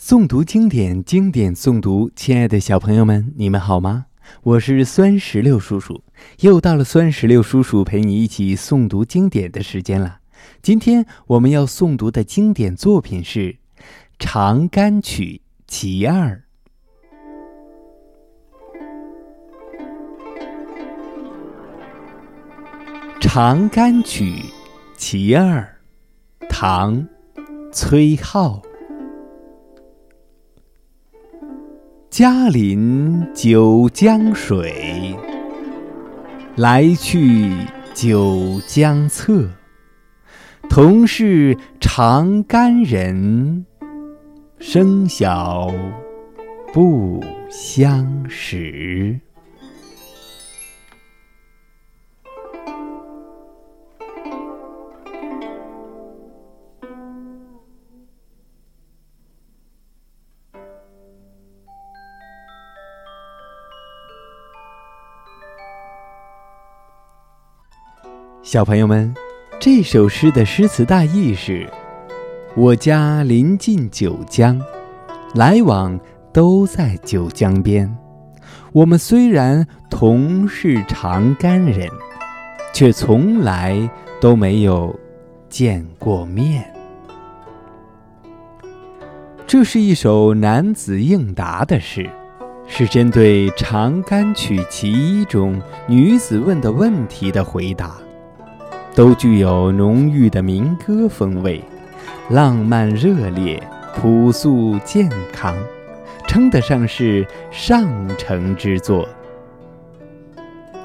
诵读经典，经典诵读。亲爱的小朋友们，你们好吗？我是酸石榴叔叔，又到了酸石榴叔叔陪你一起诵读经典的时间了。今天我们要诵读的经典作品是《长干曲其二》。《长干曲其二》，唐·崔颢。嘉陵九江水，来去九江侧。同是长干人，生小不相识。小朋友们，这首诗的诗词大意是：我家临近九江，来往都在九江边。我们虽然同是长干人，却从来都没有见过面。这是一首男子应答的诗，是针对《长干曲其一》中女子问的问题的回答。都具有浓郁的民歌风味，浪漫热烈、朴素健康，称得上是上乘之作。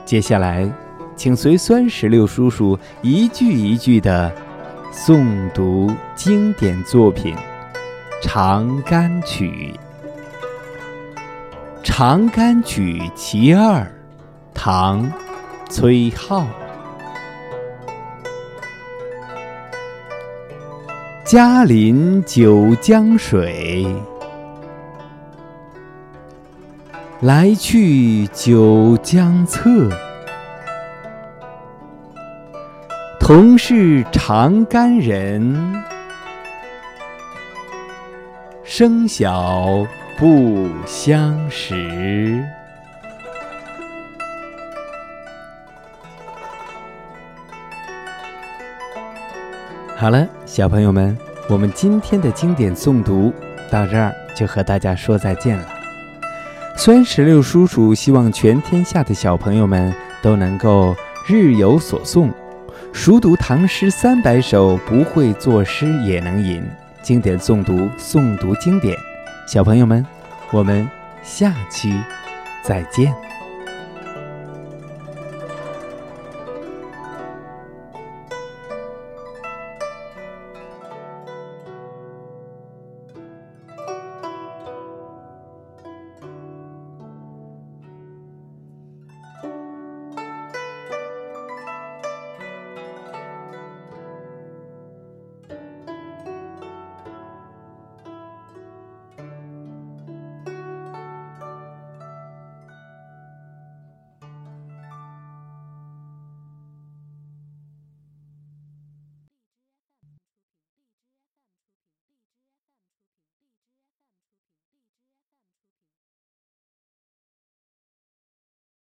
接下来，请随酸石榴叔叔一句一句的诵读经典作品《长干曲》。《长干曲其二》，唐·崔颢。嘉陵九江水，来去九江侧。同是长干人，生小不相识。好了，小朋友们，我们今天的经典诵读到这儿就和大家说再见了。酸石榴叔叔希望全天下的小朋友们都能够日有所诵，熟读唐诗三百首，不会作诗也能吟。经典诵读，诵读经典。小朋友们，我们下期再见。